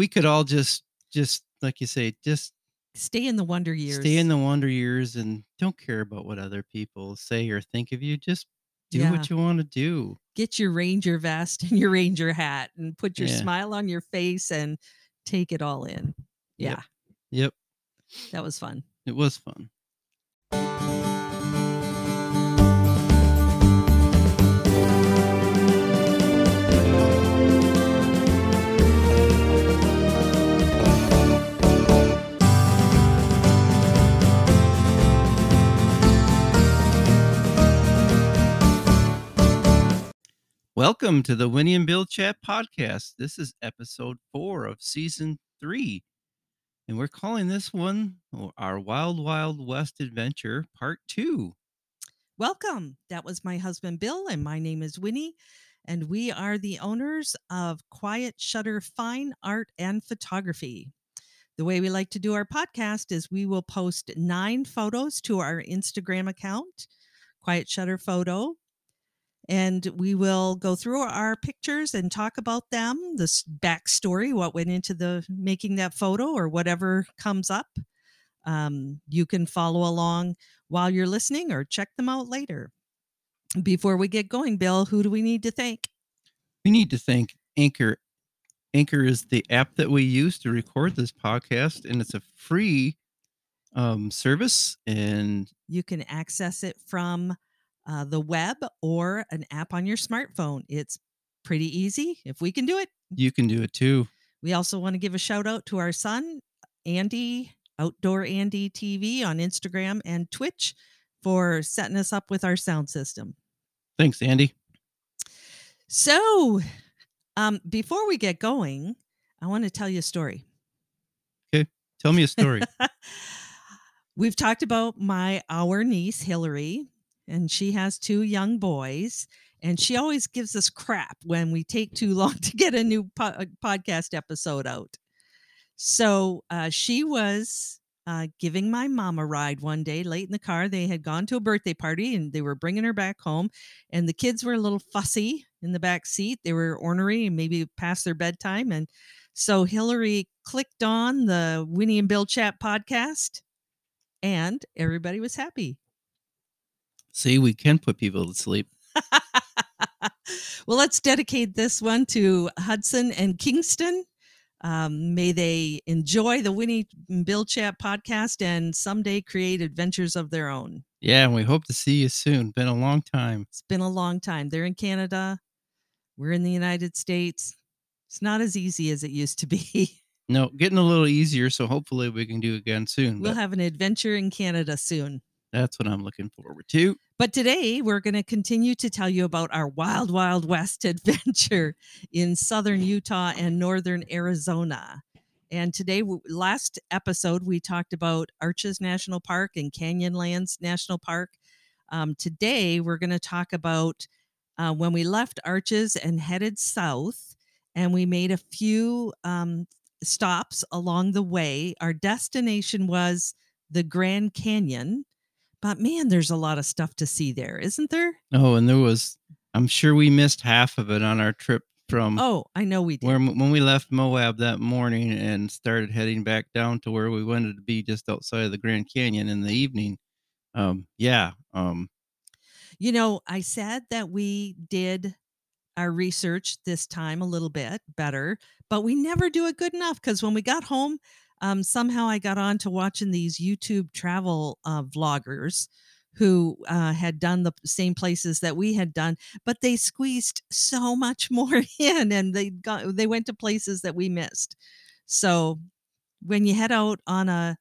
we could all just just like you say, just Stay in the wonder years. stay in the wonder years and don't care about what other people say or think of you. Just do Yeah. what you want to do. Get your ranger vest and your ranger hat and put your Yeah. smile on your face and take it all in. Yeah, Yep. that was fun. It was fun. Welcome to the Winnie and Bill Chat podcast. This is episode four of season three. And we're calling this one our Wild Wild West Adventure Part Two. Welcome. That was my husband Bill, and my name is Winnie, and we are the owners of Quiet Shutter Fine Art and Photography. The way we like to do our podcast is we will post nine photos to our Instagram account, Quiet Shutter Photo, and we will go through our pictures and talk about them, the backstory, what went into the making that photo, or whatever comes up. Um, you can follow along while you're listening or check them out later. Before we get going, Bill, who do we need to thank? We need to thank Anchor. Anchor is the app that we use to record this podcast, and it's a free um, service. And You can access it from uh, the web or an app on your smartphone. It's pretty easy. If we can do it, you can do it too. we also want to give a shout out to our son, Andy, Outdoor Andy TV on Instagram and Twitch for setting us up with our sound system. Thanks, Andy. So, um, before we get going, I want to tell you a story. Okay. Tell me a story. We've talked about my our niece Hillary, and she has two young boys, and she always gives us crap when we take too long to get a new po- uh, podcast episode out. So uh, she was uh, giving my mom a ride one day late in the car. They had gone to a birthday party and they were bringing her back home, and the kids were a little fussy in the back seat. They were ornery and maybe past their bedtime, and so Hillary clicked on the Winnie and Bill Chat podcast and everybody was happy. See, we can put people to sleep. well, let's dedicate this one to Hudson and Kingston. Um, may they enjoy the Winnie Bill Chat podcast and someday create adventures of their own. Yeah, and we hope to see you soon. Been a long time. It's been a long time. They're in Canada. We're in the United States. It's not as easy as it used to be. No, getting a little easier, so hopefully we can do again soon. we'll but have an adventure in Canada soon. That's what I'm looking forward to. But today we're going to continue to tell you about our wild, wild west adventure in southern Utah and northern Arizona. And today, last episode, we talked about Arches National Park and Canyonlands National Park. Um, today, we're going to talk about uh, when we left Arches and headed south, and we made a few um, stops along the way. Our destination was the Grand Canyon. But man, there's a lot of stuff to see there, isn't there? Oh, and there was, I'm sure we missed half of it on our trip from Oh, I know we did. where when we left Moab that morning and started heading back down to where we wanted to be just outside of the Grand Canyon in the evening. Um, yeah. Um, You know, I said that we did our research this time a little bit better, but we never do it good enough because when we got home, um, somehow I got on to watching these YouTube travel uh, vloggers who uh, had done the same places that we had done, but they squeezed so much more in, and they got they went to places that we missed. So when you head out on a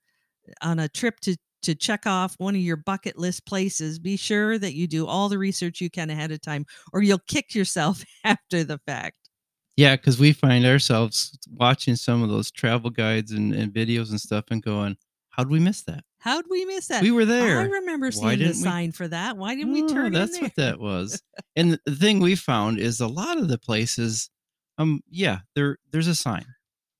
on a trip to to check off one of your bucket list places, be sure that you do all the research you can ahead of time, or you'll kick yourself after the fact. Yeah, because we find ourselves watching some of those travel guides and, and videos and stuff and going, how'd we miss that? How'd we miss that? We were there. I remember seeing the we- sign for that. Why didn't we Oh, turn that's what that was. and the- thing we found is a lot of the places, um, yeah, there there's a sign,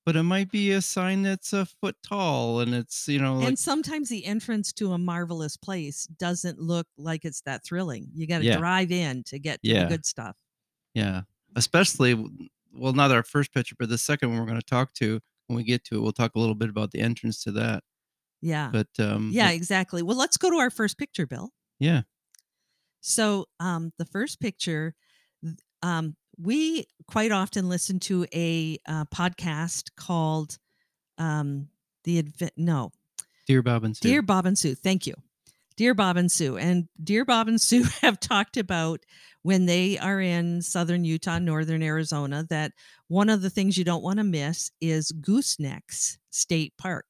but it might be a sign that's a foot tall, and it's you know like and sometimes the entrance to a marvelous place doesn't look like it's that thrilling. You got to Yeah. drive in to get to Yeah. the good stuff. yeah, especially well, not our first picture, but the second one we're going to talk to when we get to it. We'll talk a little bit about the entrance to that. Yeah. But um, yeah, it- exactly. Well, let's go to our first picture, Bill. yeah, So, um, the first picture, um, we quite often listen to a uh, podcast called um, the Advent. no Dear Bob and Sue. Dear Bob and Sue. Thank you, Dear Bob and Sue, and Dear Bob and Sue have talked about when they are in southern Utah, northern Arizona, that one of the things you don't want to miss is Goosenecks State Park.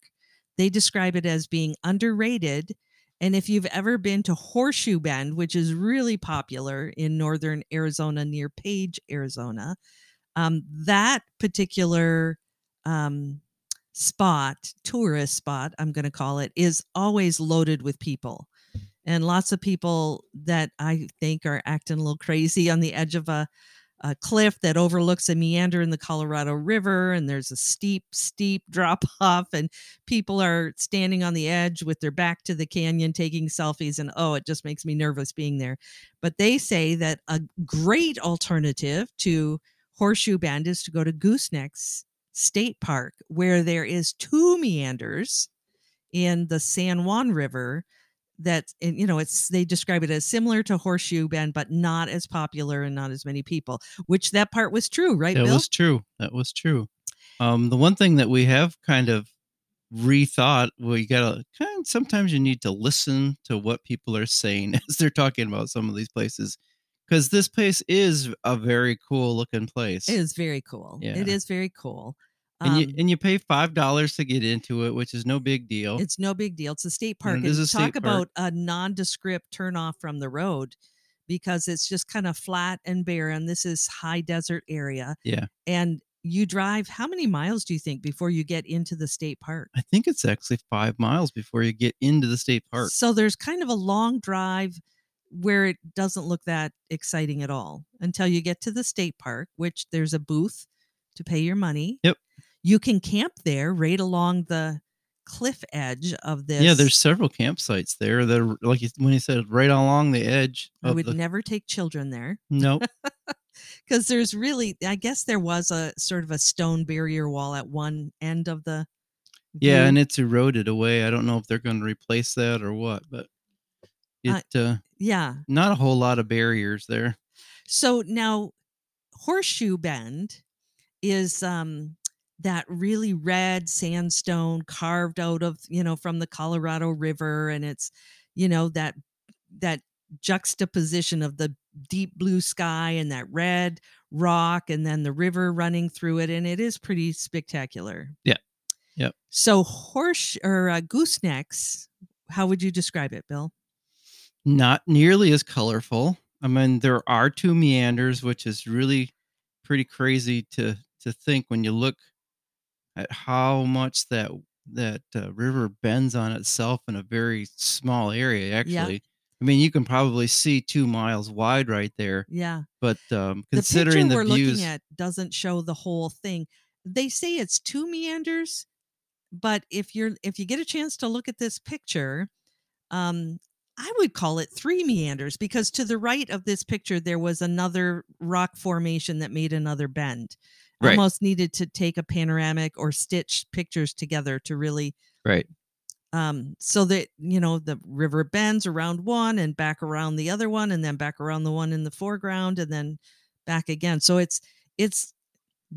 They describe it as being underrated. And if you've ever been to Horseshoe Bend, which is really popular in northern Arizona near Page, Arizona, um, that particular um, spot, tourist spot, I'm going to call it, is always loaded with people. And lots of people that I think are acting a little crazy on the edge of a, a cliff that overlooks a meander in the Colorado River. And there's a steep, steep drop off, and people are standing on the edge with their back to the canyon taking selfies. And oh, it just makes me nervous being there. But they say that a great alternative to Horseshoe Bend is to go to Goosenecks State Park, where there is two meanders in the San Juan River that and, you know it's they describe it as similar to horseshoe bend but not as popular and not as many people which that part was true right that bill was true. That was true. Um, the one thing that we have kind of rethought, well, you gotta kind. Sometimes you need to listen to what people are saying as they're talking about some of these places, because this place is a very cool looking place. it is very cool Yeah. it is very cool and you Um, and you pay five dollars to get into it, which is no big deal. it's no big deal it's a state park and is a talk state about park. a nondescript turn off from the road because it's just kind of flat and barren this is high desert area Yeah. and you drive how many miles do you think before you get into the state park I think it's actually five miles before you get into the state park. So there's kind of a long drive where it doesn't look that exciting at all until you get to the state park, which there's a booth to pay your money. Yep. You can camp there right along the cliff edge of this. Yeah, there's several campsites there. that are like you, when you said right along the edge I would the. never take children there nope. because there's really, I guess there was a sort of a stone barrier wall at one end of the. Yeah, view. and it's eroded away. I don't know if they're going to replace that or what, but it uh, yeah. not a whole lot of barriers there. So now Horseshoe Bend is um that really red sandstone carved out of, you know, from the Colorado River and it's, you know, that that juxtaposition of the deep blue sky and that red rock and then the river running through it and it is pretty spectacular. Yeah. Yep. So horse or uh, goosenecks, how would you describe it, Bill? Not nearly as colorful. I mean, there are two meanders, which is really pretty crazy to to think when you look at how much that that uh, river bends on itself in a very small area. Actually, I mean, you can probably see two miles wide right there. Yeah. But um, the considering picture the, we're views, looking at doesn't show the whole thing. They say it's two meanders, but if you're if you get a chance to look at this picture, um, I would call it three meanders because to the right of this picture there was another rock formation that made another bend. Right. Almost needed to take a panoramic or stitch pictures together to really right? um so that you know the river bends around one and back around the other one and then back around the one in the foreground and then back again so it's it's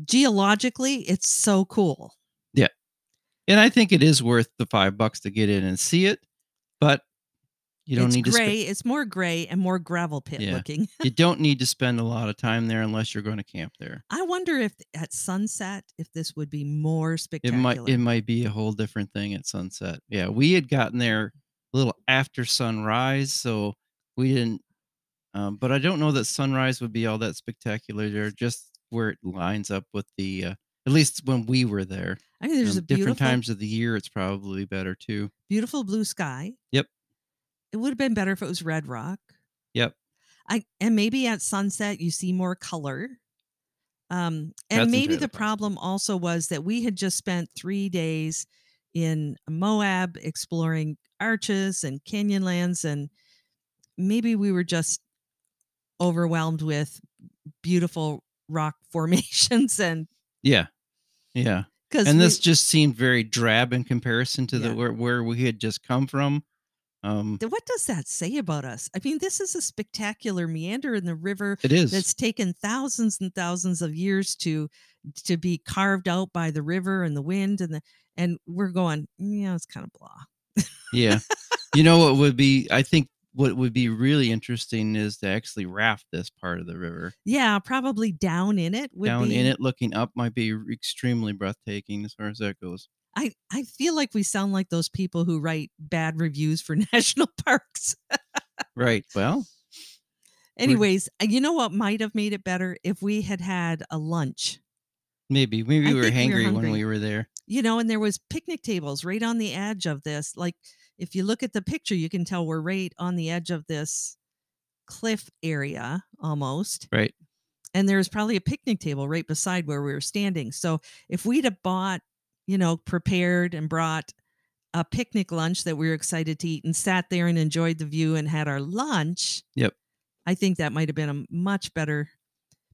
geologically it's so cool Yeah. And I think it is worth the five bucks to get in and see it, but you don't it's need to. gray it's more gray and more gravel pit Yeah. looking you don't need to spend a lot of time there unless you're going to camp there. i wonder if at sunset if this would be more spectacular. It might it might be a whole different thing at sunset. Yeah, we had gotten there a little after sunrise, so we didn't. Um, but I don't know that sunrise would be all that spectacular there, just where it lines up with the. Uh, at least when we were there. i mean there's Um, a different times of the year, it's probably better too. beautiful blue sky Yep. It would have been better if it was red rock Yep. I and maybe at sunset you see more color. Um, and That's maybe the problem also was that we had just spent three days in Moab exploring arches and canyonlands, and maybe we were just overwhelmed with beautiful rock formations and Yeah. Yeah. because And this just seemed very drab in comparison to Yeah. the where, where we had just come from. Um what does that say about us? I mean, this is a spectacular meander in the river it is. that's taken thousands and thousands of years to to be carved out by the river and the wind and the and we're going, yeah, it's kind of blah. Yeah. you know what would be I think what would be really interesting is to actually raft this part of the river. Yeah, probably down in it would Down be in it looking up might be extremely breathtaking as far as that goes. I, I feel like we sound like those people who write bad reviews for national parks. Right. Well, Anyways, uh, you know what might have made it better if we had had a lunch. maybe maybe I we were think we were hangry when we were there. You know, and there was picnic tables right on the edge of this. Like if you look at the picture, you can tell we're right on the edge of this cliff area almost. Right. And there's probably a picnic table right beside where we were standing. So if we'd have bought, you know, prepared and brought a picnic lunch that we were excited to eat and sat there and enjoyed the view and had our lunch. Yep. I think that might have been a much better.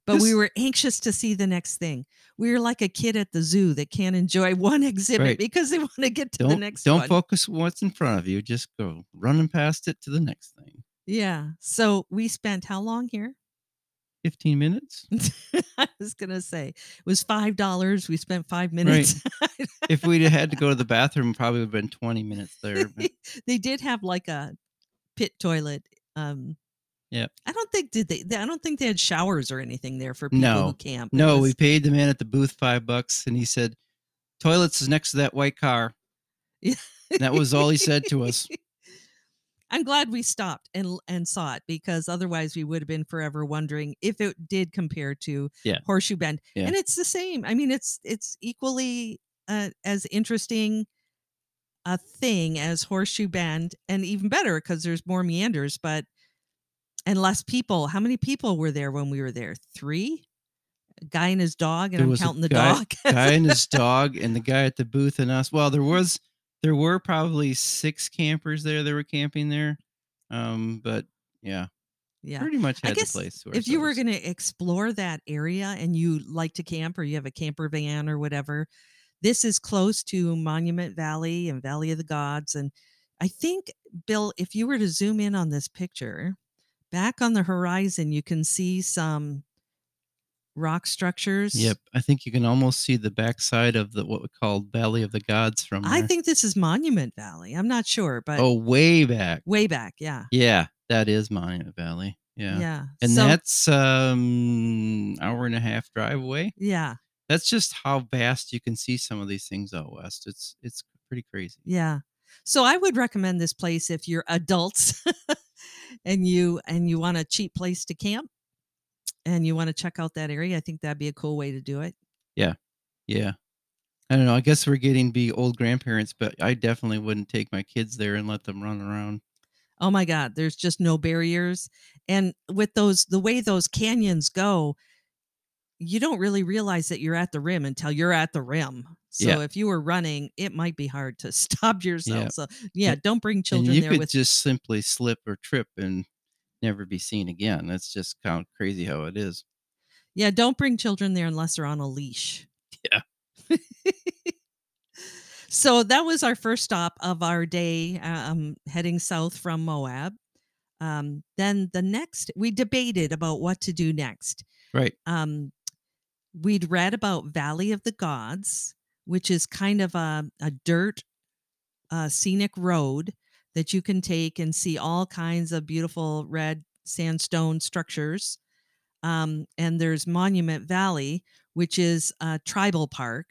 But we were anxious to see the next thing. We were like a kid at the zoo that can't enjoy one exhibit Right. because they want to get to the Don't next don't one. focus what's in front of you. Just go running past it to the next thing. yeah. So we spent how long here? 15 minutes. I was gonna say it was five dollars. We spent five minutes. if we'd had to go to the bathroom, probably would have been 20 minutes there. but- they did have like a pit toilet. Um, Yep. I don't think did they, they- I don't think they had showers or anything there for people No. who camp. It No, we paid the man at the booth five bucks, and he said, "Toilets is next to that white car." Yeah. that was all he said to us. I'm glad we stopped and and saw it because otherwise we would have been forever wondering if it did compare to Yeah. Horseshoe Bend. Yeah. And it's the same. I mean, it's it's equally uh, as interesting a thing as Horseshoe Bend, and even better because there's more meanders, but and less people. How many people were there when we were there? Three. A guy and his dog, and There I'm counting the guy- dog. Guy and his dog, and the guy at the booth, and us. Well, there was there were probably six campers there that were camping there, um, but yeah, yeah. pretty much I had guess the place. If you were going to explore that area and you like to camp or you have a camper van or whatever, this is close to Monument Valley and Valley of the Gods. And I think, Bill, if you were to zoom in on this picture, back on the horizon, you can see some rock structures. Yep, I think you can almost see the backside of the what we call Valley of the Gods from I think this is Monument Valley. I'm not sure, but oh, way back. way back. Yeah. Yeah, that is Monument Valley. Yeah, Yeah. and So- that's um hour and a half drive away. yeah. That's just how vast you can see some of these things out west. It's it's pretty crazy. Yeah. So I would recommend this place if you're adults and you and you want a cheap place to camp and you want to check out that area. I think that'd be a cool way to do it. Yeah. Yeah. I don't know. I guess we're getting to be old grandparents, but I definitely wouldn't take my kids there and let them run around. Oh my God, there's just no barriers. And with those, the way those canyons go, you don't really realize that you're at the rim until you're at the rim. So Yeah. if you were running, it might be hard to stop yourself. Yeah. So yeah, don't bring children and you there could with just simply slip or trip and never be seen again. That's just kind of crazy how it is. Yeah, don't bring children there unless they're on a leash. Yeah. so that was our first stop of our day, um, heading south from Moab. Um, then the next, we debated about what to do next. Right. Um, we'd read about Valley of the Gods, which is kind of a, a dirt uh, scenic road that you can take and see all kinds of beautiful red sandstone structures. Um, and there's Monument Valley, which is a tribal park.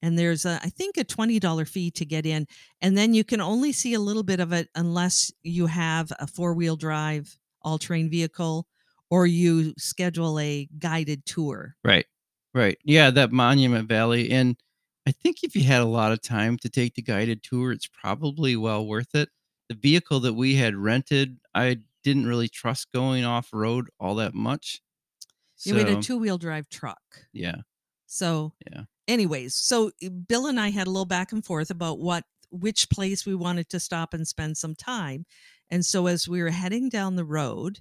And there's, a, I think, a $20 fee to get in. And then you can only see a little bit of it unless you have a four wheel drive all terrain vehicle or you schedule a guided tour. Right. Right. Yeah, that Monument Valley. And I think if you had a lot of time to take the guided tour, it's probably well worth it. The vehicle that we had rented, I didn't really trust going off road all that much. You had a two wheel drive truck. yeah. So, Yeah. anyways, so uh, Bill and I had a little back and forth about what which place we wanted to stop and spend some time. And so as we were heading down the road,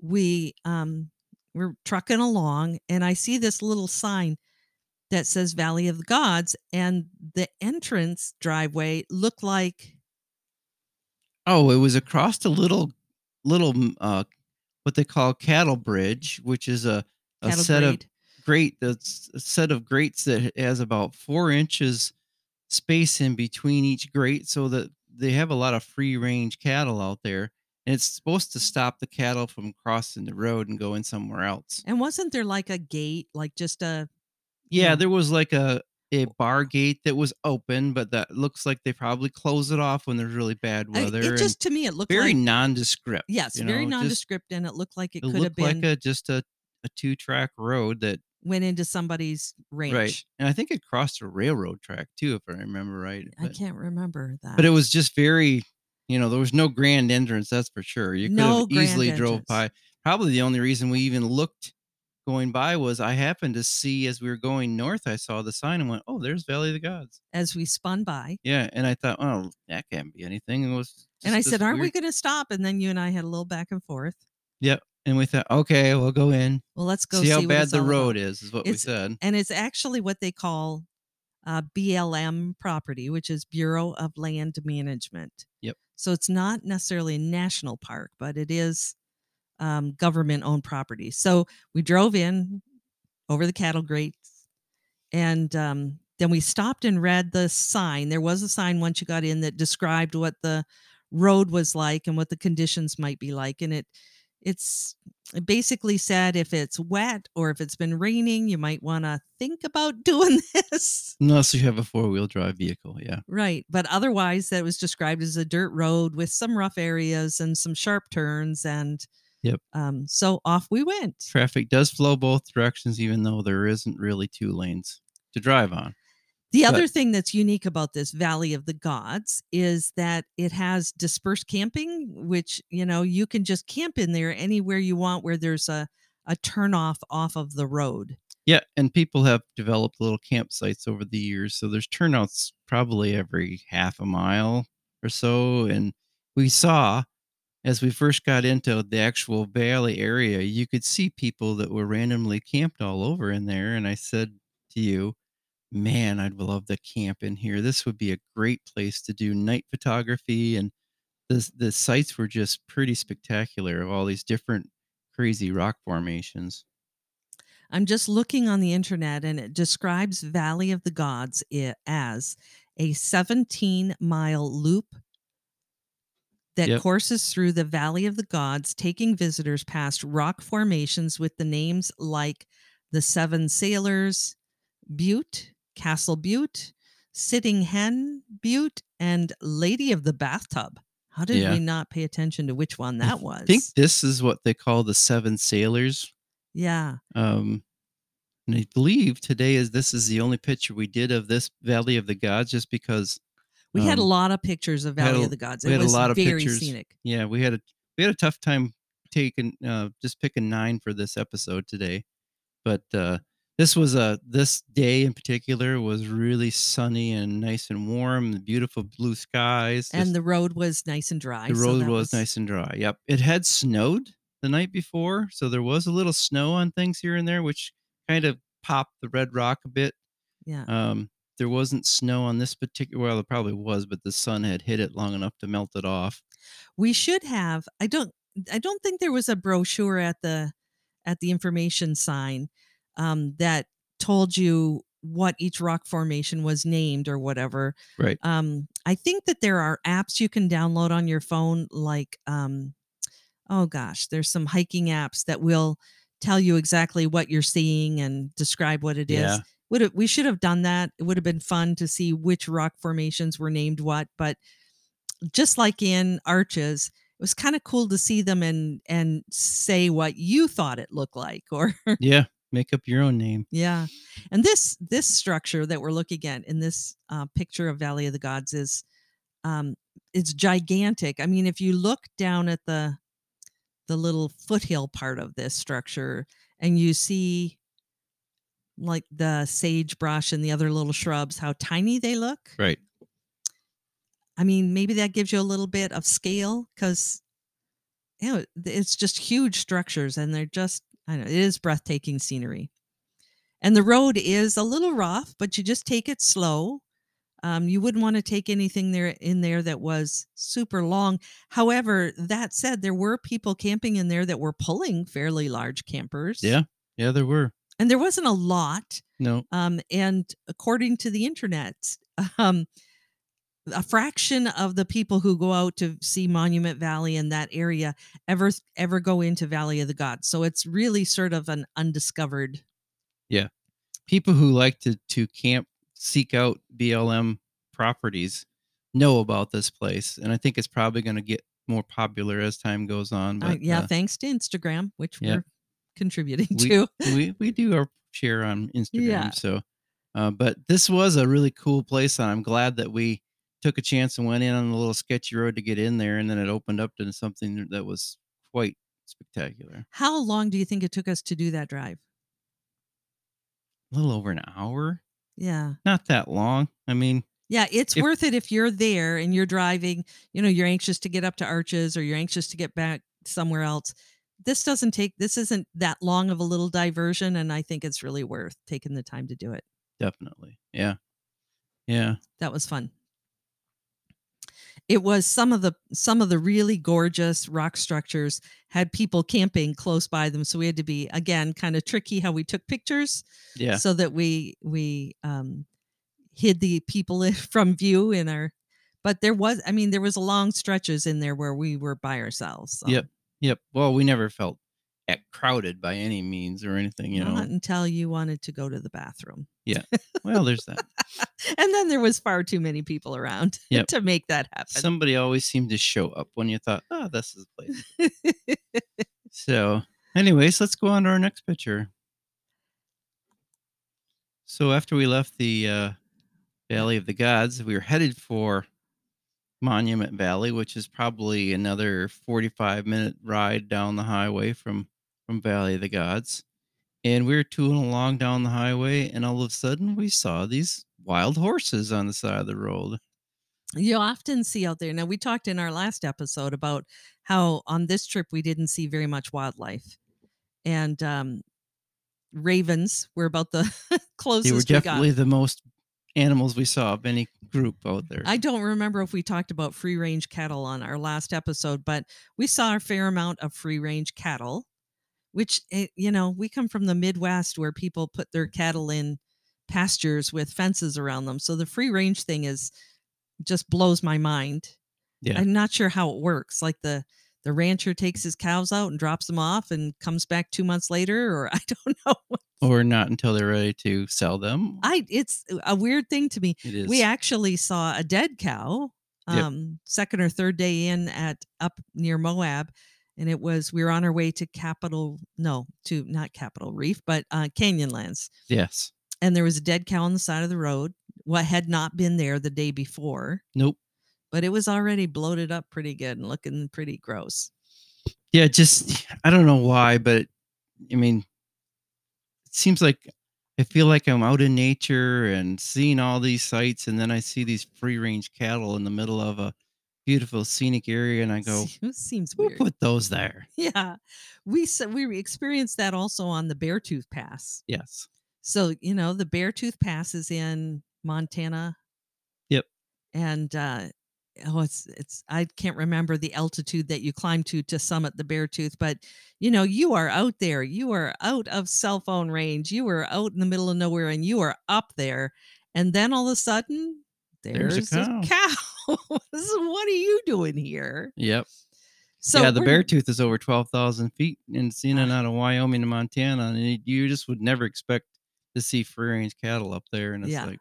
we um we're trucking along, and I see this little sign that says Valley of the Gods, and the entrance driveway looked like Oh, it was across the little little mm, uh what they call cattle bridge, which is a a cattle set of grade. grate that's a set of grates that has about four inches space in between each grate so that they have a lot of free range cattle out there. And it's supposed to stop the cattle from crossing the road and going somewhere else. And wasn't there like a gate, like just a Yeah, know, there was like a a bar gate that was open, but that looks like they probably close it off when there's really bad weather. it just to me it looked very like nondescript. yes, very know, just- nondescript, and it looked like it It could have been like a just a, a two track road that went into somebody's ranch. right, and I think it crossed a railroad track too, if I remember right. I can't remember that. but it was just very, you know, there was no grand entrance. That's for sure. You could No have easily drove by. Probably the only reason we even looked going by was I happened to see as we were going north. I saw the sign and went, "Oh, there's Valley of the Gods." as we spun by. Yeah, and I thought, "Oh, that can't be anything." It was, And I said, Aren't we going to stop? And then you and I had a little back and forth. Yep. And we thought, okay, we'll go in. Well, let's go see how bad the all about. road is, is what we said. And it's actually what they call uh, BLM property, which is Bureau of Land Management. Yep. So it's not necessarily a national park, but it is um, government owned property. So we drove in over the cattle grates and um, then we stopped and read the sign. There was a sign once you got in that described what the road was like and what the conditions might be like. And it it's it basically said if it's wet or if it's been raining, you might want to think about doing this. Unless you have a four wheel drive vehicle. Yeah. Right. But otherwise, that was described as a dirt road with some rough areas and some sharp turns. And Yep. um, so off we went. Traffic does flow both directions, even though there isn't really two lanes to drive on. The But- other thing that's unique about this Valley of the Gods is that it has dispersed camping, which, you know, you can just camp in there anywhere you want where there's a, a turnoff off of the road. Yeah. And people have developed little campsites over the years. So there's turnouts probably every half a mile or so. And we saw as we first got into the actual valley area, you could see people that were randomly camped all over in there. And I said to you, man, I'd love to camp in here. This would be a great place to do night photography. And the, the sites were just pretty spectacular of all these different crazy rock formations. I'm just looking on the internet and it describes Valley of the Gods eh, as a 17 mile loop that Yep. courses through the Valley of the Gods, taking visitors past rock formations with the names like the Seven Sailors, Butte, Castle Butte, Sitting Hen Butte, and Lady of the Bathtub. How did Yeah. we not pay attention to which one that was? I think this is what they call the Seven Sailors. yeah. Um, and I believe today is this is the only picture we did of this Valley of the Gods, just because We had a Um, lot of pictures of Valley a- of the Gods. we It had a lot of very pictures. scenic. yeah, we had a we had a tough time taking uh just picking nine for this episode today, but uh this was a this day in particular was really sunny and nice and warm, the beautiful blue skies. And the road was nice and dry. the so road was, nice and dry. Yep, it had snowed the night before, so there was a little snow on things here and there, which kind of popped the red rock a bit. Yeah. Um, there wasn't snow on this particular. Well, it probably was, but the sun had hit it long enough to melt it off. we should have i don't i don't think there was a brochure at the at the information sign um, that told you what each rock formation was named or whatever Right. um, i think that there are apps you can download on your phone like um, oh gosh there's some hiking apps that will tell you exactly what you're seeing and describe what it is. Would have, we should have done that it would have been fun to see which rock formations were named what but just like in arches it was kind of cool to see them and and say what you thought it looked like or yeah. Make up your own name. yeah and this this structure that we're looking at in this uh, picture of valley of the gods is um it's gigantic i mean if you look down at the the little foothill part of this structure and you see like the sagebrush and the other little shrubs how tiny they look Right. I mean, maybe that gives you a little bit of scale because you know it's just huge structures and they're just I know it is breathtaking scenery. And the road is a little rough, but you just take it slow. Um, you wouldn't want to take anything there in there that was super long. However, that said, there were people camping in there that were pulling fairly large campers. Yeah. Yeah, there were. And there wasn't a lot. No. Um, and according to the internet, um, a fraction of the people who go out to see Monument Valley in that area ever ever go into Valley of the Gods. So it's really sort of an undiscovered. Yeah, people who like to to camp seek out BLM properties know about this place, and I think it's probably going to get more popular as time goes on. Uh, But yeah, uh, thanks to Instagram, which yeah. we're contributing we, to. we we do our share on Instagram. Yeah. So, uh, but this was a really cool place, and I'm glad that we took a chance and went in on a little sketchy road to get in there, and then it opened up to something that was quite spectacular. How long do you think it took us to do that drive? A little over an hour, Yeah. not that long. I mean, Yeah, it's If- worth it if you're there and you're driving, you know, you're anxious to get up to Arches or you're anxious to get back somewhere else. This doesn't take this isn't that long of a little diversion and I think it's really worth taking the time to do it. definitely, yeah, yeah, That was fun. It was some of the some of the really gorgeous rock structures had people camping close by them so we had to be again kind of tricky how we took pictures yeah. so that we we um hid the people from view in our but there was i mean there was long stretches in there where we were by ourselves so Yep. Yep. Well, we never felt at crowded by any means or anything, you know. not until you wanted to go to the bathroom Yeah. Well, there's that. and then there was far too many people around Yep. to make that happen Somebody always seemed to show up when you thought, oh, this is the place. So, anyways, let's go on to our next picture. So, after we left the uh, Valley of the Gods, we were headed for Monument Valley, which is probably another 45 minute ride down the highway from, from Valley of the Gods. And we were tooling along down the highway, and all of a sudden, we saw these wild horses on the side of the road. you often see out there now we talked in our last episode about how on this trip we didn't see very much wildlife and um ravens were about the closest They were we definitely the most animals we saw of any group out there. I don't remember if we talked about free range cattle on our last episode, but we saw a fair amount of free range cattle, which, eh, you know, we come from the Midwest where people put their cattle in pastures with fences around them. So the free range thing is just blows my mind. Yeah. I'm not sure how it works. Like the, the rancher takes his cows out and drops them off and comes back two months later, or I don't know. Or not until they're ready to sell them. I it's a weird thing to me. it is. We actually saw a dead cow Yep. um second or third day in at up near Moab and it was we were on our way to Capitol no to not Capitol Reef but uh Canyonlands yes. and there was a dead cow on the side of the road what had not been there the day before Nope. but it was already bloated up pretty good and looking pretty gross. Yeah, just I don't know why, but I mean, seems like I feel like I'm out in nature and seeing all these sights, and then I see these free range cattle in the middle of a beautiful scenic area, and I go, Seems- seems "Who weird. put those there?" Yeah. We we experienced that also on the Beartooth Pass. Yes. So, you know, the Beartooth Pass is in Montana. Yep. And uh oh it's it's I can't remember the altitude that you climb to to summit the Beartooth but you know, you are out there. You are out of cell phone range. You are out in the middle of nowhere and you are up there. And then all of a sudden There's there's, a a cow. What are you doing here? Yep. So yeah, the bear tooth is over twelve thousand feet, and it's in and out of Wyoming and Montana, and you just would never expect to see free range cattle up there, and it's Yeah. like,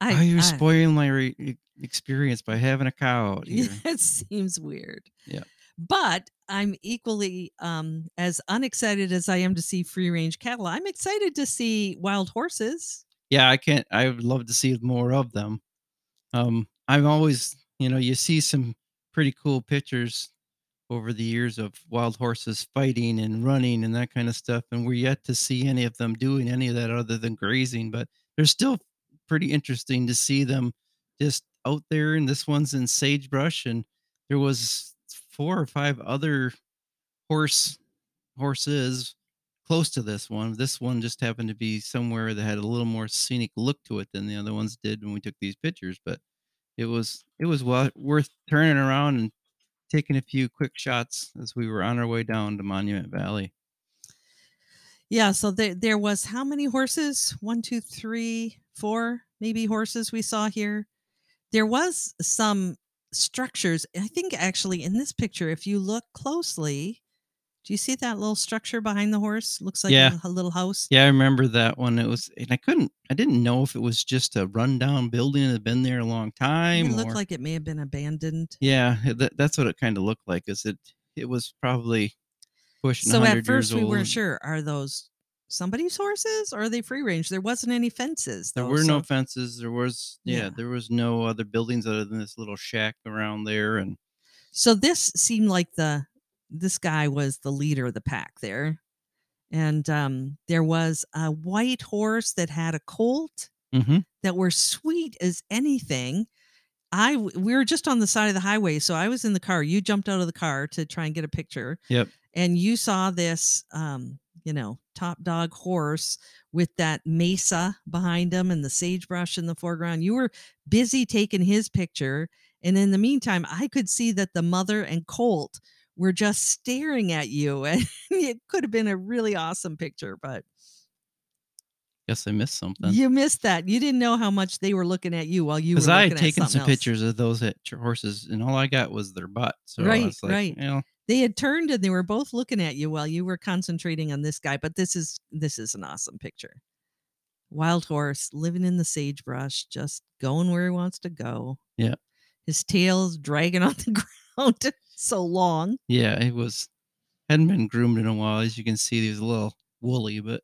I, "Why are you I- spoiling my re- experience by having a cow out here?" it seems weird. Yeah. But I'm equally um, as unexcited as I am to see free range cattle. I'm excited to see wild horses. yeah, I can't. I would love to see more of them. Um, I'm always, you know, you see some pretty cool pictures over the years of wild horses fighting and running and that kind of stuff, and we're yet to see any of them doing any of that other than grazing. But they're still pretty interesting to see them just out there. And this one's in sagebrush, and there was four or five other horse horses close to this one. This one just happened to be somewhere that had a little more scenic look to it than the other ones did when we took these pictures. But it was it was worth turning around and taking a few quick shots as we were on our way down to Monument Valley. Yeah, so there there was how many horses? One, two, three, four, maybe horses we saw here. There was some structures. I think actually in this picture, if you look closely, do you see that little structure behind the horse? Looks like Yeah. a, a little house. Yeah, I remember that one. It was, and I couldn't, I didn't know if it was just a rundown building that had been there a long time. It or, looked like it may have been abandoned. yeah, eh, that, that's what it kind of looked like. Is it? It was probably pushing. So at first we weren't sure. Are those somebody's horses or are they free range? There wasn't any fences. There though, were no fences. There was, yeah, Yeah. there was no other buildings other than this little shack around there. And So this seemed like the this guy was the leader of the pack there. And um, there was a white horse that had a colt Mhm. that were sweet as anything. I we were just on the side of the highway, so I was in the car. You jumped out of the car to try and get a picture. Yep. And you saw this um, you know, top dog horse with that mesa behind him and the sagebrush in the foreground. You were busy taking his picture. And in the meantime, I could see that the mother and colt were just staring at you. And it could have been a really awesome picture, but guess I missed something. you missed that. You didn't know how much they were looking at you while you were Because I had taken some else. pictures of those at horses, and all I got was their butt. So I Right, was like, right. You know, They had turned and they were both looking at you while you were concentrating on this guy. But this is this is an awesome picture. Wild horse living in the sagebrush, just going where he wants to go. Yeah. His tail's dragging on the ground so long. yeah, it was hadn't been groomed in a while. As you can see, he was a little woolly, but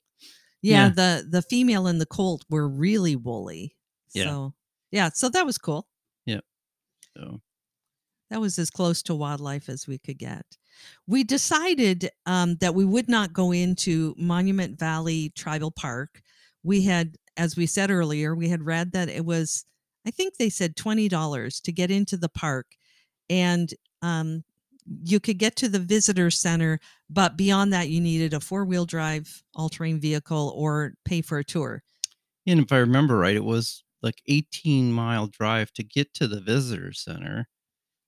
Yeah, Yeah. the the female and the colt were really woolly. Yeah. So yeah, so that was cool. Yeah. So That was as close to wildlife as we could get. We decided um, that we would not go into Monument Valley Tribal Park. We had, as we said earlier, we had read that it was, I think they said $20 to get into the park. And um, you could get to the visitor center, but beyond that, you needed a four wheel drive all terrain vehicle or pay for a tour. and if I remember right, it was like 18 mile drive to get to the visitor center,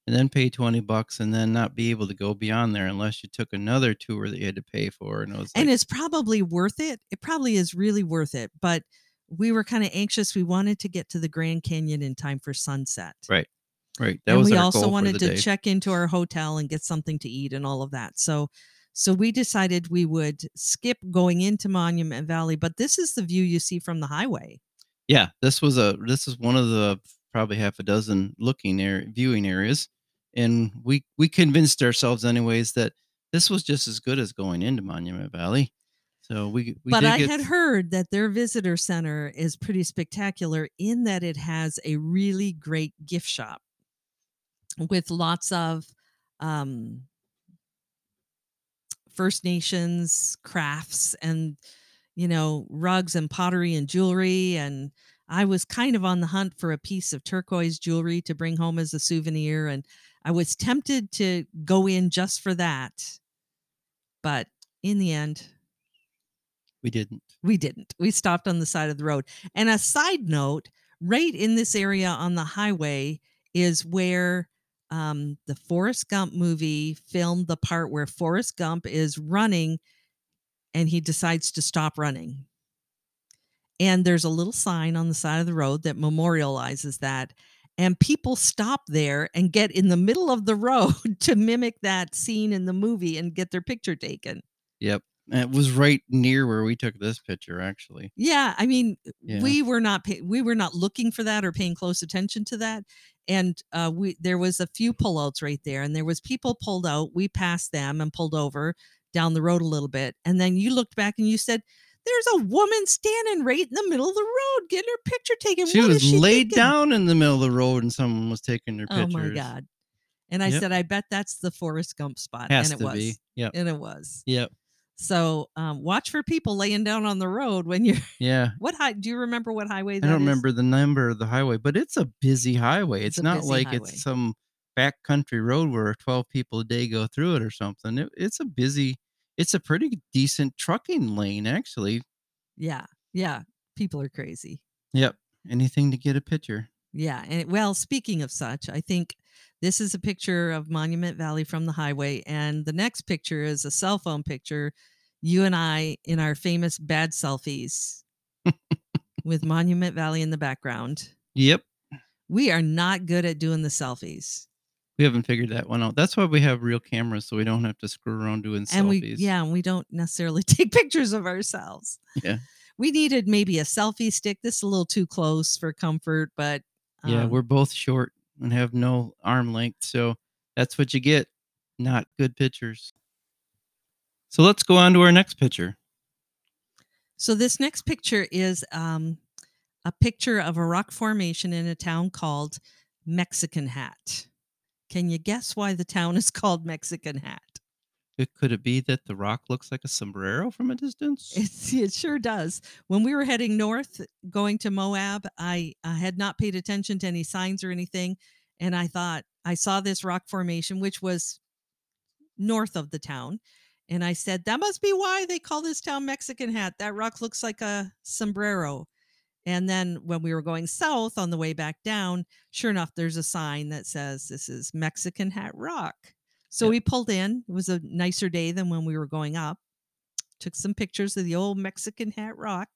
and then pay 20 bucks, and then not be able to go beyond there unless you took another tour that you had to pay for. And it was and like, it's probably worth it. It probably is really worth it. But we were kind of anxious. We wanted to get to the Grand Canyon in time for sunset. Right. right. That and was we also wanted to day. check into our hotel and get something to eat and all of that. So so we decided we would skip going into Monument Valley, but this is the view you see from the highway. yeah this was a this is one of the probably half a dozen looking area viewing areas and we we convinced ourselves anyways that this was just as good as going into monument valley so we, we but I had heard that their visitor center is pretty spectacular in that it has a really great gift shop with lots of um, First Nations crafts and, you know, rugs and pottery and jewelry. And I was kind of on the hunt for a piece of turquoise jewelry to bring home as a souvenir. And I was tempted to go in just for that. But in the end, we didn't we didn't. We stopped on the side of the road. And a side note, right in this area on the highway is where um, the Forrest Gump movie filmed the part where Forrest Gump is running and he decides to stop running. And there's a little sign on the side of the road that memorializes that. And people stop there and get in the middle of the road to mimic that scene in the movie and get their picture taken. yep it was right near where we took this picture actually Yeah, I mean, Yeah. we were not pay- we were not looking for that or paying close attention to that, and uh, we there was a few pullouts right there, and there was people pulled out. We passed them and pulled over down the road a little bit, and then you looked back and you said, "There's a woman standing right in the middle of the road getting her picture taken." she What was she laid thinking?" down in the middle of the road and someone was taking her pictures. Oh my god! And I Yep. said, "I bet that's the Forrest Gump spot," has and it was, be yep and it was. yep So um, watch for people laying down on the road when you're. yeah What high? Do you remember what highway? I don't is? remember the number of the highway, but it's a busy highway. It's It's, not like highway. it's some backcountry road where 12 people a day go through it or something. It, it's a busy, it's a pretty decent trucking lane, actually. Yeah. Yeah. People are crazy. Yep. Anything to get a picture. Yeah. And well, speaking of such, I think this is a picture of Monument Valley from the highway. And the next picture is a cell phone picture, you and I in our famous bad selfies with Monument Valley in the background. Yep. We are not good at doing the selfies. We haven't figured that one out. That's why we have real cameras, so we don't have to screw around doing And we, selfies. yeah, and we don't necessarily take pictures of ourselves. Yeah. We needed maybe a selfie stick. This is a little too close for comfort, but Yeah, um, we're both short and have no arm length, so that's what you get. Not good pictures. So let's go on to our next picture. So this next picture is um, a picture of a rock formation in a town called Mexican Hat. Can you guess why the town is called Mexican Hat? It, could it be that the rock looks like a sombrero from a distance? It's, it sure does. When we were heading north, going to Moab, I, I had not paid attention to any signs or anything, and I thought I saw this rock formation, which was north of the town, and I said that must be why they call this town Mexican Hat. That rock looks like a sombrero. And then when we were going south on the way back down, sure enough, there's a sign that says this is Mexican Hat Rock. So Yep. we pulled in. It was a nicer day than when we were going up. Took some pictures of the old Mexican Hat Rock.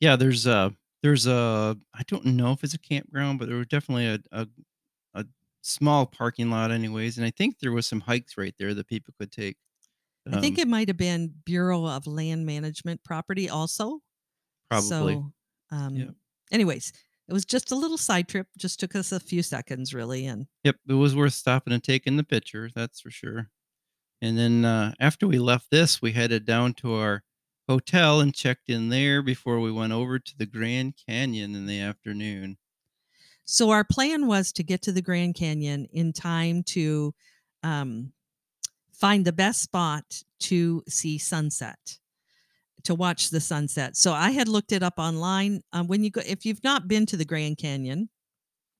yeah, there's a there's a I don't know if it's a campground, but there was definitely a a, a small parking lot, anyways, and I think there was some hikes right there that people could take. I think Um, it might have been Bureau of Land Management property also. probably. So, um, Yep. anyways, it was just a little side trip. Just took us a few seconds, really. And Yep, it was worth stopping and taking the picture, that's for sure. And then uh, after we left this, we headed down to our hotel and checked in there before we went over to the Grand Canyon in the afternoon. so our plan was to get to the Grand Canyon in time to um, find the best spot to see sunset, to watch the sunset. So I had looked it up online. Um, when you go, if you've not been to the Grand Canyon,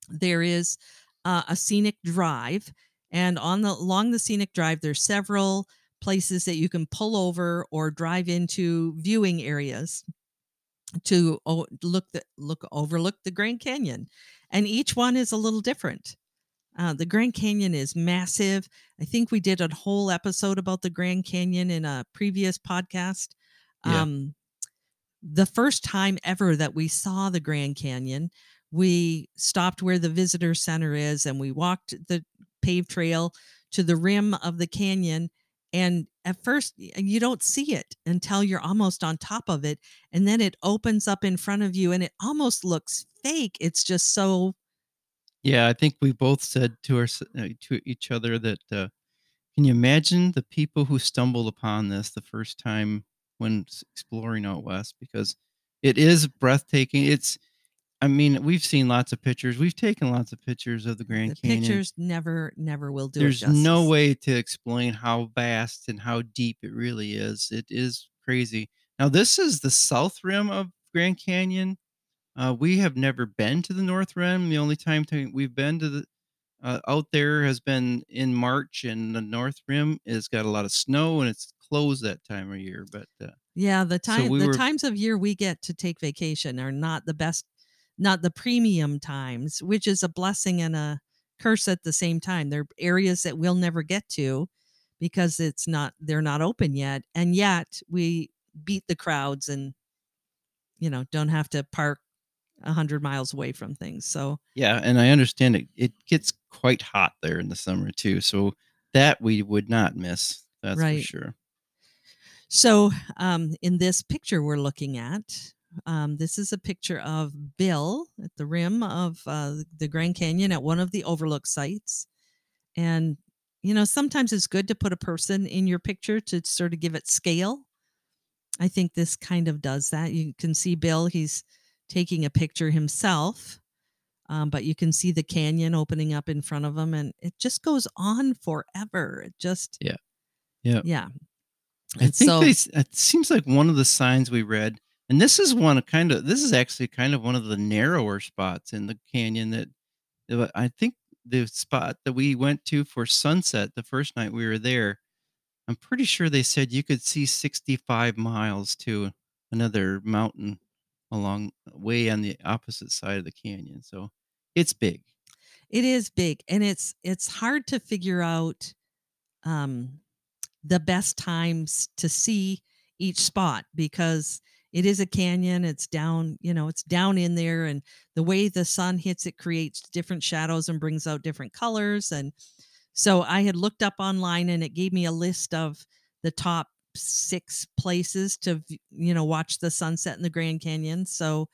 there is uh, a scenic drive, and on the along the scenic drive, there's several places that you can pull over or drive into viewing areas to look the, look overlook the Grand Canyon, and each one is a little different. Uh, the Grand Canyon is massive. I think we did a whole episode about the Grand Canyon in a previous podcast. Yeah. Um, the first time ever that we saw the Grand Canyon, we stopped where the visitor center is and we walked the paved trail to the rim of the canyon. And at first, you don't see it until you're almost on top of it. And then it opens up in front of you and it almost looks fake. It's just so, Yeah, I think we both said to our uh, to each other that uh, can you imagine the people who stumbled upon this the first time when exploring out west because it is breathtaking. It's I mean, we've seen lots of pictures. We've taken lots of pictures of the Grand the Canyon. pictures never, never will do it There's no way to explain how vast and how deep it really is. It is crazy. Now, this is the south rim of Grand Canyon. Uh, we have never been to the north rim. The only time we've been to the uh, out there has been in March, and the north rim has got a lot of snow and it's closed that time of year. But uh, Yeah, the So time we the were- times of year we get to take vacation are not the best, not the premium times, which is a blessing and a curse at the same time. They're areas that we'll never get to because it's not they're not open yet, and yet we beat the crowds and you know don't have to park a hundred miles away from things. So yeah, and I understand it. It gets quite hot there in the summer too. So that we would not miss. That's Right. for sure. So, um, in this picture we're looking at, um, this is a picture of Bill at the rim of uh, the Grand Canyon at one of the overlook sites. And, you know, sometimes it's good to put a person in your picture to sort of give it scale. I think this kind of does that. You can see Bill, he's taking a picture himself, um, but you can see the canyon opening up in front of him, and it just goes on forever. It just, Yeah. Yeah. yeah. I And think so- they, it seems like one of the signs we read, and this is one kind of this is actually kind of one of the narrower spots in the canyon that that I think the spot that we went to for sunset the first night we were there. I'm pretty sure they said you could see 65 miles to another mountain along way on the opposite side of the canyon. So it's big. It is big and it's it's hard to figure out um the best times to see each spot because it is a canyon it's down you know it's down in there and the way the sun hits it creates different shadows and brings out different colors and so i had looked up online and it gave me a list of the top six places to you know watch the sunset in the grand canyon so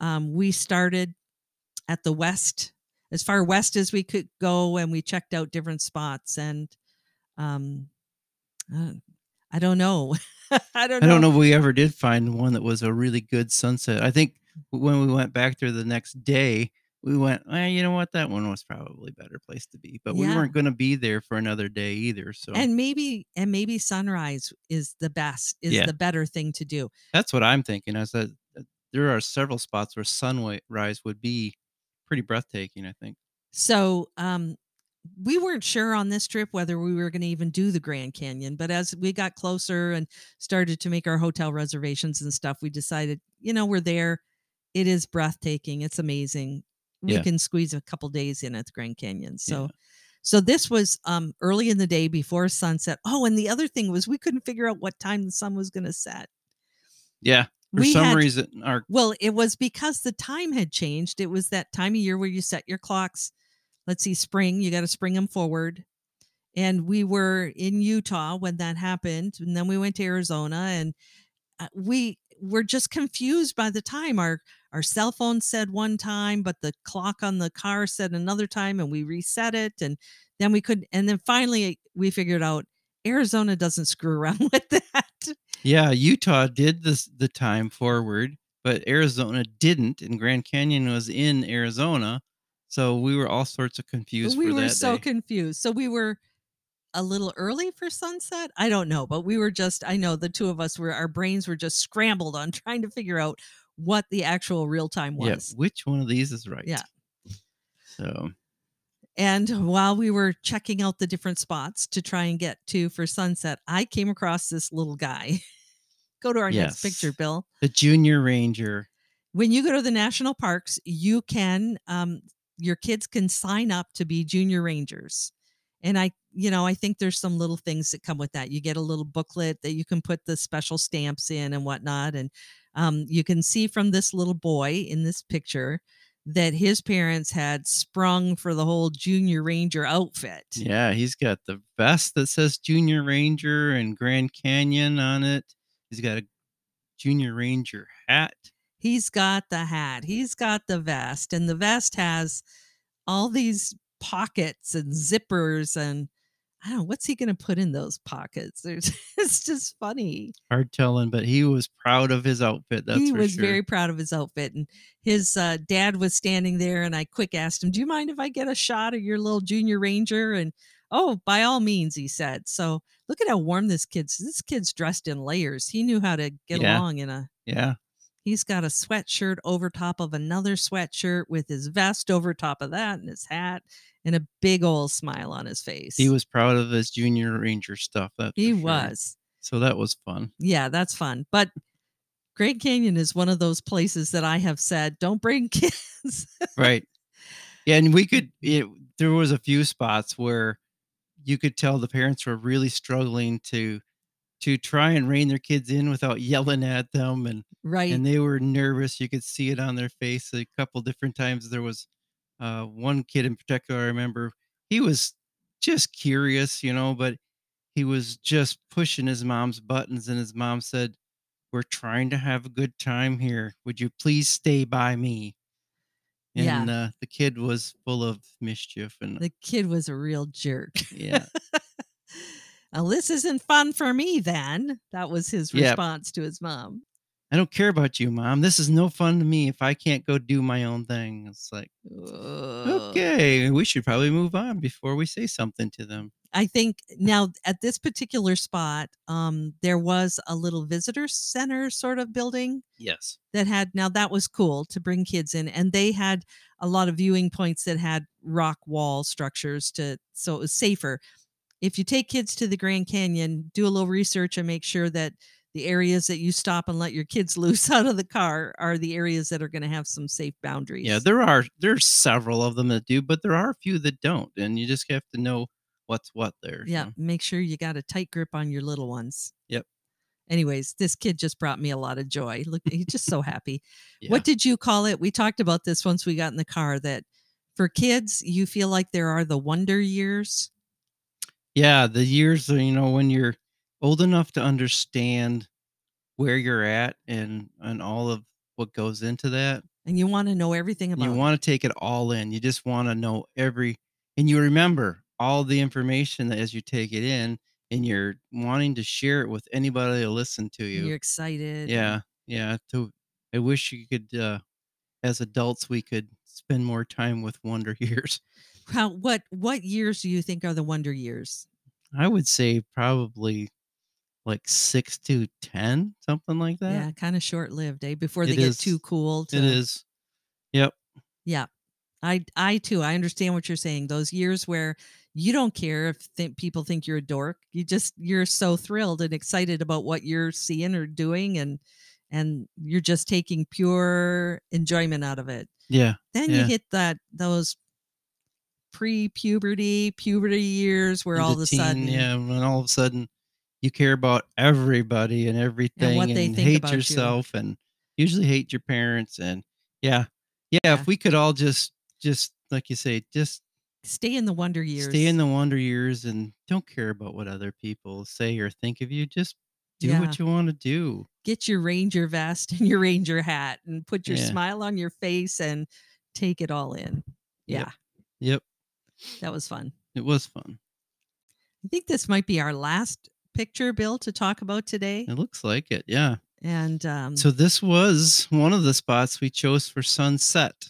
um, we started at the west as far west as we could go and we checked out different spots and um, uh, i don't know i don't I know don't know if we ever did find one that was a really good sunset. I think when we went back there the next day, we went, eh, you know what? That one was probably a better place to be. But we weren't going to be there for another day either. So and maybe and maybe sunrise is the best is Yeah. the better thing to do that's what I'm thinking. I said uh, there are several spots where sunrise would be pretty breathtaking, I think. so um we weren't sure on this trip whether we were going to even do the grand canyon but as we got closer and started to make our hotel reservations and stuff we decided you know we're there it is breathtaking it's amazing we Yeah. can squeeze a couple days in at the grand canyon so Yeah. so this was um early in the day before sunset oh and the other thing was we couldn't figure out what time the sun was going to set Yeah. For we some had reason, our Well, it was because the time had changed. It was that time of year where you set your clocks. Let's see, spring, you got to spring them forward. And we were in Utah when that happened. And then we went to Arizona and uh, we were just confused by the time. Our our cell phone said one time, but the clock on the car said another time, and we reset it. And then we could, and then finally we figured out Arizona doesn't screw around with that. Yeah, Utah did this the time forward, but Arizona didn't, and Grand Canyon was in Arizona, so we were all sorts of confused we were so day. confused. So we were a little early for sunset. I don't know, but we were just I know the two of us were our brains were just scrambled on trying to figure out what the actual real time yeah, was. which one of these is right? Yeah. So And while we were checking out the different spots to try and get to for sunset, I came across this little guy. go to our next picture, Bill. the Junior Ranger. when you go to the national parks, you can um, your kids can sign up to be junior rangers. And I, you know, I think there's some little things that come with that. You get a little booklet that you can put the special stamps in and whatnot. And um, you can see from this little boy in this picture that his parents had sprung for the whole junior ranger outfit. Yeah, he's got the vest that says Junior Ranger and Grand Canyon on it. He's got a Junior Ranger hat. He's got the hat, he's got the vest, and the vest has all these pockets and zippers and I don't know what's he going to put in those pockets. There's, it's just funny. Hard telling, but he was proud of his outfit. That's he was sure. very proud of his outfit, and his uh, dad was standing there. And I quick asked him, "Do you mind if I get a shot of your little junior ranger?" And oh, by all means, he said. So look at how warm this kid's. This kid's dressed in layers. He knew how to get Yeah. along in a yeah, He's got a sweatshirt over top of another sweatshirt with his vest over top of that and his hat and a big old smile on his face. he was proud of his Junior Ranger stuff. That He was. So that was fun. Yeah, that's fun. But Grand Canyon is one of those places that I have said, don't bring kids. right yeah and we could it, there was a few spots where you could tell the parents were really struggling to to try and rein their kids in without yelling at them and right. and they were nervous you could see it on their face a couple different times there was uh one kid in particular i remember he was just curious you know but he was just pushing his mom's buttons and his mom said we're trying to have a good time here would you please stay by me Yeah. and uh, the kid was full of mischief and the kid was a real jerk. yeah well, this isn't fun for me then. That was his Yeah. response to his mom. i don't care about you mom this is no fun to me if i can't go do my own thing it's like okay we should probably move on before we say something to them I think now at this particular spot, um, there was a little visitor center sort of building yes that had now that was cool to bring kids in, and they had a lot of viewing points that had rock wall structures to so it was safer. If you take kids to the Grand Canyon, do a little research and make sure that the areas that you stop and let your kids loose out of the car are the areas that are going to have some safe boundaries. Yeah, there are there's several of them that do, but there are a few that don't, and you just have to know what's what there. yeah. so. Make sure you got a tight grip on your little ones. Yep. Anyways, this kid just brought me a lot of joy. Look, he's just so happy. Yeah. What did you call it? We talked about this once we got in the car that for kids, you feel like there are the wonder years. Yeah, the years you know, when you're old enough to understand where you're at and and all of what goes into that. And you want to know everything about you want to take it all in. You just want to know every and you remember all the information as you take it in and you're wanting to share it with anybody to listen to you. You're excited. Yeah. Yeah, to I wish you could uh as adults we could spend more time with wonder years. How what what years do you think are the wonder years? I would say probably like 6 to 10, something like that. Yeah, kind of short lived, eh? Before they It get is. too cool. To, It is. Yep. Yeah. I I too I understand what you're saying. Those years where you don't care if th- people think you're a dork. You just you're so thrilled and excited about what you're seeing or doing and and you're just taking pure enjoyment out of it. Yeah. Then you hit that those pre-puberty, puberty years where all of a sudden yeah, when all of a sudden you care about everybody and everything what they and think hate about you. yourself and usually hate your parents and yeah. yeah Yeah. if we could all just just like you say just stay in the wonder years. stay in the wonder years and don't care about what other people say or think of you just do Yeah. what you want to do get your ranger vest and your ranger hat and put your Yeah. smile on your face and take it all in. Yeah, Yep. yep that was fun. it was fun I think this might be our last picture, Bill, to talk about today. it looks like it yeah And um, So this was one of the spots we chose for sunset.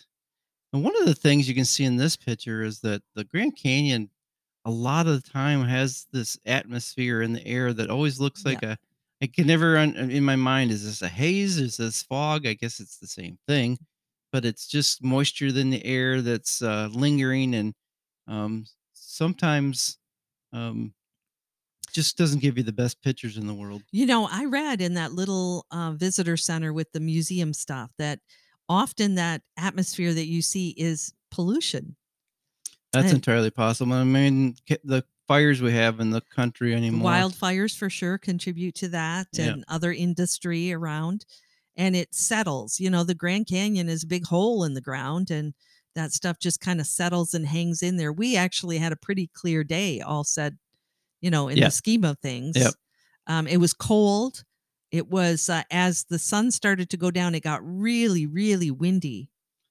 And one of the things you can see in this picture is that the Grand Canyon a lot of the time has this atmosphere in the air that always looks like a I can never in my mind is this a haze is this fog I guess it's the same thing but it's just moisture in the air that's uh, lingering and um, sometimes um, just doesn't give you the best pictures in the world you know, I read in that little uh, visitor center with the museum stuff that often that atmosphere that you see is pollution. That's And- entirely possible. I mean, the fires we have in the country anymore. Wildfires for sure contribute to that Yeah. and other industry around. And it settles. You know, the Grand Canyon is a big hole in the ground and that stuff just kind of settles and hangs in there. We actually had a pretty clear day, all said, you know, in Yeah. the scheme of things. Yep. Um, it was cold. It was uh, as the sun started to go down, it got really, really windy.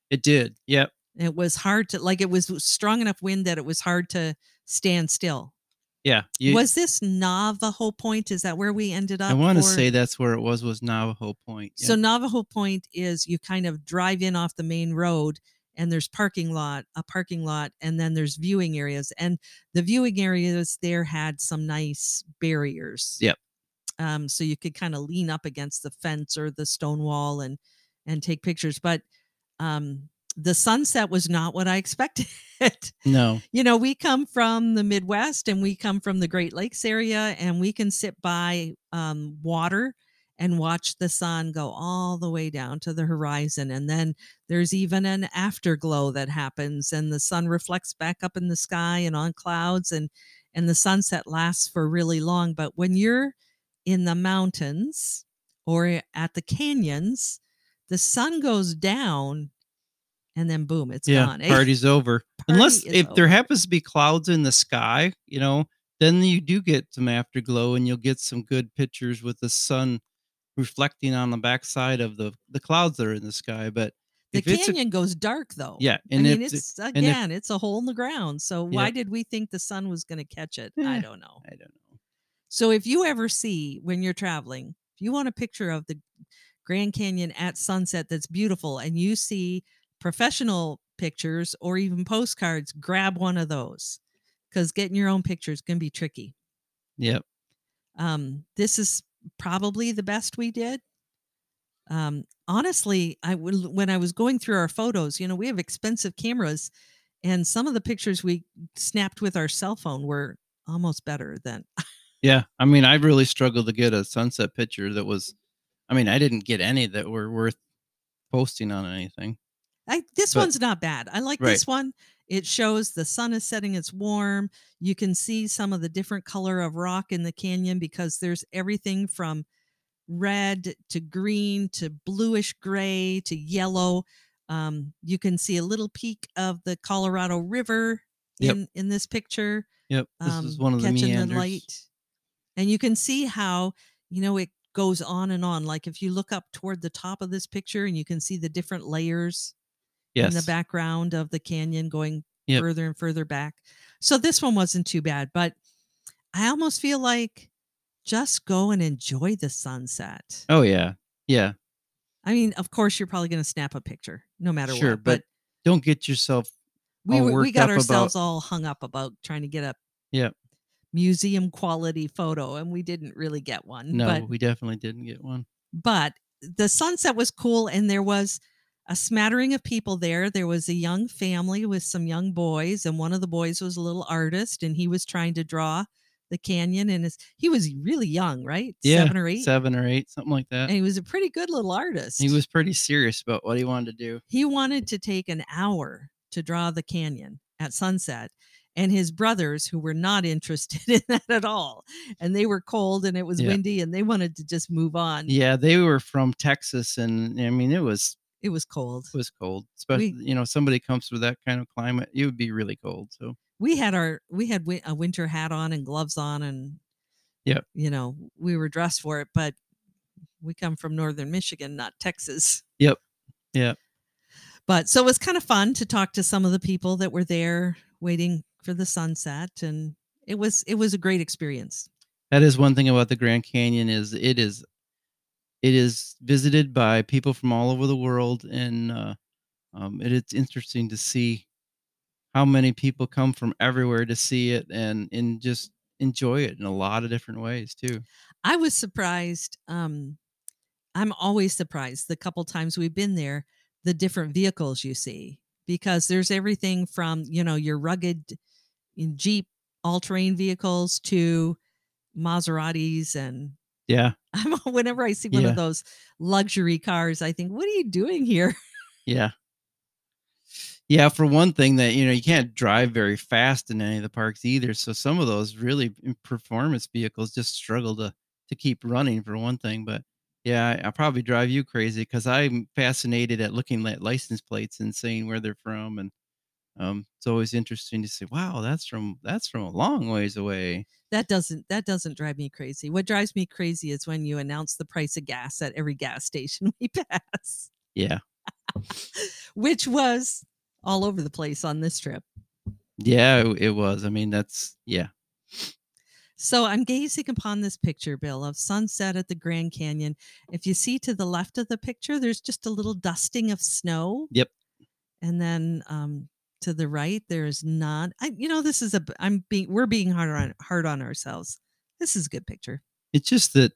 It did. Yep. It was hard to like it was strong enough wind that it was hard to stand still. Yeah. You, was this Navajo Point? Is that where we ended up? I want to say that's where it was. Was Navajo Point. So Navajo Point is you kind of drive in off the main road and there's parking lot, a parking lot, and then there's viewing areas. And the viewing areas there had some nice barriers. Yep. Um, so you could kind of lean up against the fence or the stone wall and and take pictures. But um the sunset was not what I expected. no. you know, we come from the Midwest and we come from the Great Lakes area, and we can sit by um, water and watch the sun go all the way down to the horizon. And then there's even an afterglow that happens, and the sun reflects back up in the sky and on clouds, and and the sunset lasts for really long. But when you're in the mountains or at the canyons, the sun goes down, and then boom, it's yeah. gone. Party's over. Unless Party is if there happens to be clouds in the sky, you know, then you do get some afterglow and you'll get some good pictures with the sun reflecting on the backside of the the clouds that are in the sky. But The if it's a, canyon goes dark though. yeah, I and mean, if it's if- again, it's a hole in the ground. So why Yep. did we think the sun was going to catch it? Eh. I don't know. I don't know. So if you ever see when you're traveling, if you want a picture of the Grand Canyon at sunset that's beautiful and you see professional pictures or even postcards, grab one of those because getting your own picture is going to be tricky. Yep. Um, this is probably the best we did. Um, honestly, I when I was going through our photos, you know, we have expensive cameras, and some of the pictures we snapped with our cell phone were almost better than Yeah, I mean, I really struggled to get a sunset picture that was. I mean, I didn't get any that were worth posting on anything. I, this But- one's not bad. I like Right. this one. It shows the sun is setting, it's warm. You can see some of the different color of rock in the canyon because there's everything from red to green to bluish gray to yellow. Um, you can see a little peak of the Colorado River Yep. in in this picture. Yep, this um, is one of the meanders. the light. And you can see how, you know, it goes on and on. Like if you look up toward the top of this picture and you can see the different layers Yes, in the background of the canyon going Yep. further and further back. So this one wasn't too bad, but I almost feel like just go and enjoy the sunset. Oh yeah, yeah. I mean, of course, you're probably going to snap a picture no matter Sure, what. but Don't get yourself. we we got up about- ourselves all hung up about trying to get a Yep. museum quality photo, and we didn't really get one. No, but we definitely didn't get one. but the sunset was cool and there was a smattering of people there there was a young family with some young boys and one of the boys was a little artist and he was trying to draw the canyon and his, he was really young right Yeah, seven or eight seven or eight, something like that. and he was a pretty good little artist He was pretty serious about what he wanted to do. he wanted to take an hour to draw the canyon at sunset and his brothers who were not interested in that at all and they were cold and it was Yeah. windy and they wanted to just move on Yeah, they were from Texas, and I mean, it was it was cold it was cold. Especially, you know, somebody comes through that kind of climate, it would be really cold. So we had our we had a winter hat on and gloves on and yeah, you know we were dressed for it but we come from northern michigan not texas Yep. Yep. but so it was kind of fun to talk to some of the people that were there waiting for the sunset and it was it was a great experience that is one thing about the Grand Canyon is it is it is visited by people from all over the world, and uh, um, it, it's interesting to see how many people come from everywhere to see it and and just enjoy it in a lot of different ways too. i was surprised um i'm always surprised the couple times we've been there the different vehicles you see because there's everything from you know your rugged jeep all-terrain vehicles to maseratis and Yeah, I'm whenever I see one Yeah. of those luxury cars, I think, what are you doing here? yeah, yeah. For one thing, that you know you can't drive very fast in any of the parks either. So some of those really performance vehicles just struggle to to keep running for one thing. But yeah, I, I probably drive you crazy because I'm fascinated at looking at license plates and seeing where they're from, and um, it's always interesting to say, wow, that's from that's from a long ways away. That doesn't that doesn't drive me crazy. What drives me crazy is when you announce the price of gas at every gas station we pass, Yeah, which was all over the place on this trip. yeah, it, it was. I mean, that's yeah, So I'm gazing upon this picture, Bill, of sunset at the Grand Canyon. If you see to the left of the picture, there's just a little dusting of snow. Yep. And then um, to the right, there is not. I, you know, this is a. I'm being. We're being hard on hard on ourselves. This is a good picture. it's just that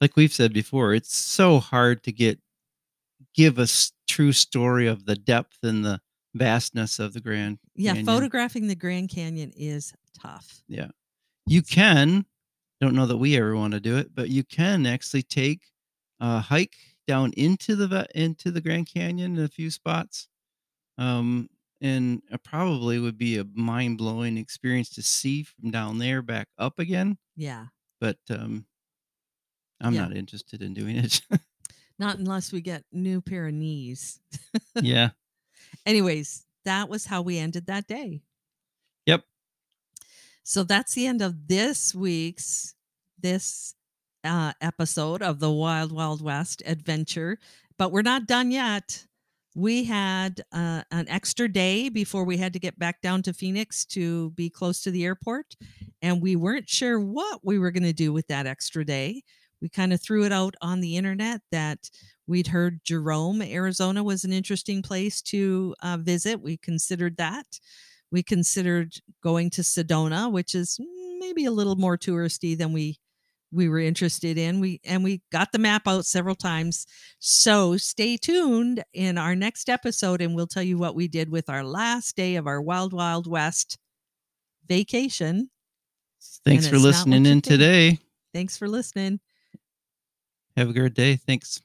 like we've said before it's so hard to get give a true story of the depth and the vastness of the grand Yeah, Canyon. photographing the Grand Canyon is tough. Yeah you can don't know that we ever want to do it but you can actually take a hike down into the into the grand canyon in a few spots um and it probably would be a mind-blowing experience to see from down there back up again Yeah, but um i'm Yeah. not interested in doing it not unless we get new pair of knees. yeah Anyways, that was how we ended that day. Yep. So that's the end of this week's this uh, episode of the Wild Wild West adventure. But we're not done yet. We had uh, an extra day before we had to get back down to Phoenix to be close to the airport, and we weren't sure what we were going to do with that extra day. We kind of threw it out on the internet that we'd heard Jerome, Arizona was an interesting place to uh, visit. We considered that. We considered going to Sedona, which is maybe a little more touristy than we we were interested in. We and we got the map out several times. So stay tuned in our next episode, and we'll tell you what we did with our last day of our Wild Wild West vacation. Thanks And for it's not what listening in think. today. Thanks for listening. Have a great day. Thanks.